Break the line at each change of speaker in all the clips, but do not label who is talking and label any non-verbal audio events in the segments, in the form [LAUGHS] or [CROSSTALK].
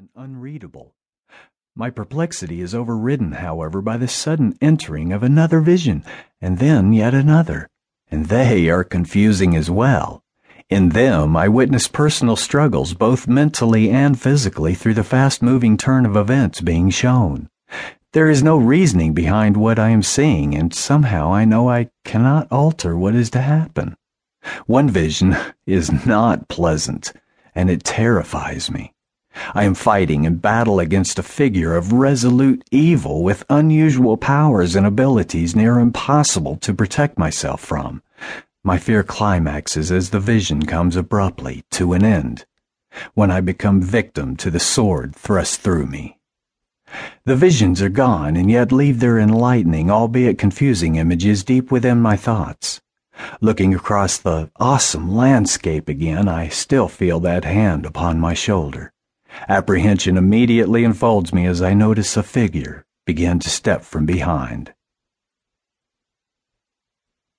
and unreadable. My perplexity is overridden, however, by the sudden entering of another vision, and then yet another, and they are confusing as well. In them, I witness personal struggles, both mentally and physically, through the fast moving turn of events being shown. There is no reasoning behind what I am seeing, and somehow I know I cannot alter what is to happen. One vision [LAUGHS] is not pleasant, and it terrifies me. I am fighting in battle against a figure of resolute evil with unusual powers and abilities near impossible to protect myself from. My fear climaxes as the vision comes abruptly to an end, when I become victim to the sword thrust through me. The visions are gone and yet leave their enlightening, albeit confusing images deep within my thoughts. Looking across the awesome landscape again, I still feel that hand upon my shoulder. Apprehension immediately enfolds me as I notice a figure begin to step from behind.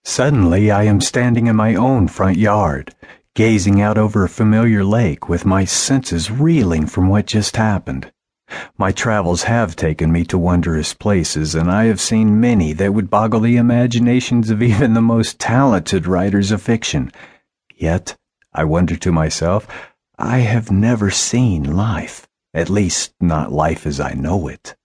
Suddenly, I am standing in my own front yard, gazing out over a familiar lake with my senses reeling from what just happened. My travels have taken me to wondrous places, and I have seen many that would boggle the imaginations of even the most talented writers of fiction. Yet, I wonder to myself, I have never seen life, at least not life as I know it.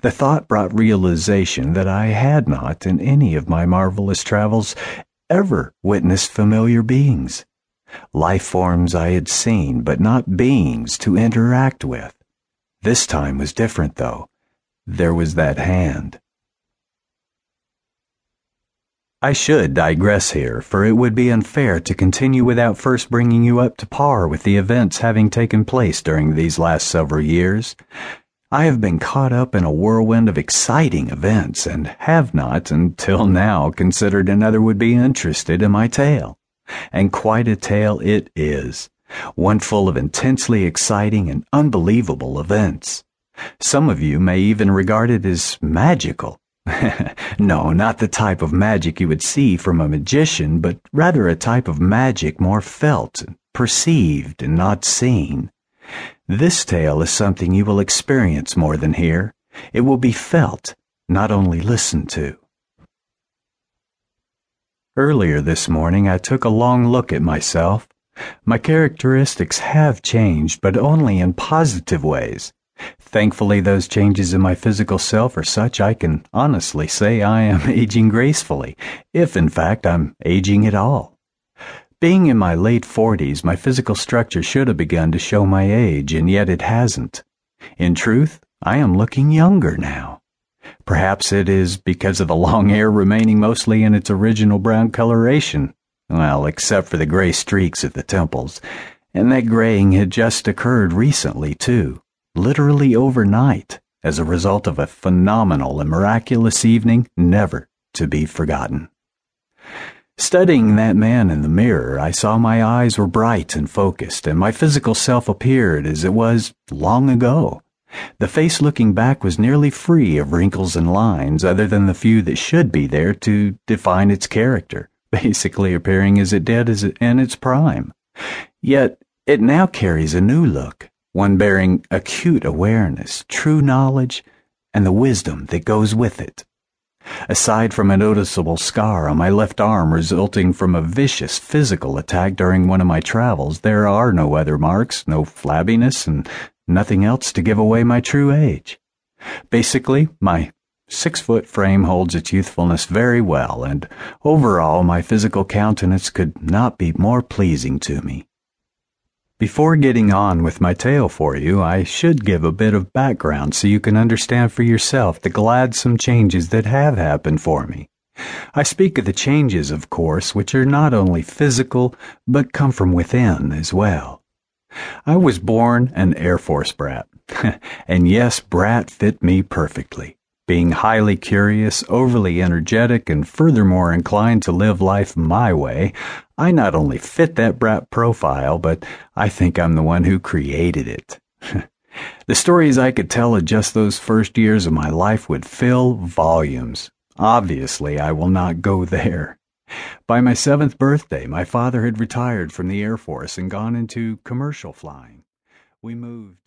The thought brought realization that I had not, in any of my marvelous travels, ever witnessed familiar beings. Life forms I had seen, but not beings to interact with. This time was different, though. There was that hand. I should digress here, for it would be unfair to continue without first bringing you up to par with the events having taken place during these last several years. I have been caught up in a whirlwind of exciting events and have not, until now, considered another would be interested in my tale. And quite a tale it is, one full of intensely exciting and unbelievable events. Some of you may even regard it as magical. [LAUGHS] no, not the type of magic you would see from a magician, but rather a type of magic more felt, perceived, and not seen. This tale is something you will experience more than hear. It will be felt, not only listened to. Earlier this morning, I took a long look at myself. My characteristics have changed, but only in positive ways. Thankfully, those changes in my physical self are such I can honestly say I am [LAUGHS] aging gracefully, if in fact I'm aging at all. Being in my late 40s, my physical structure should have begun to show my age, and yet it hasn't. In truth, I am looking younger now. Perhaps it is because of the long hair remaining mostly in its original brown coloration, well, except for the gray streaks at the temples, and that graying had just occurred recently, too, literally overnight, as a result of a phenomenal and miraculous evening never to be forgotten. Studying that man in the mirror, I saw my eyes were bright and focused, and my physical self appeared as it was long ago. The face looking back was nearly free of wrinkles and lines, other than the few that should be there to define its character, [LAUGHS] basically appearing as it did as in its prime. Yet it now carries a new look, one bearing acute awareness, true knowledge, and the wisdom that goes with it. Aside from a noticeable scar on my left arm resulting from a vicious physical attack during one of my travels, there are no other marks, no flabbiness, and nothing else to give away my true age. Basically, my six foot frame holds its youthfulness very well, and overall, my physical countenance could not be more pleasing to me. Before getting on with my tale for you, I should give a bit of background so you can understand for yourself the gladsome changes that have happened for me. I speak of the changes, of course, which are not only physical, but come from within as well. I was born an Air Force brat, [LAUGHS] and yes, brat fit me perfectly being highly curious, overly energetic, and furthermore inclined to live life my way, I not only fit that brat profile, but I think I'm the one who created it. [LAUGHS] the stories I could tell of just those first years of my life would fill volumes. Obviously, I will not go there. By my seventh birthday, my father had retired from the Air Force and gone into commercial flying. We moved to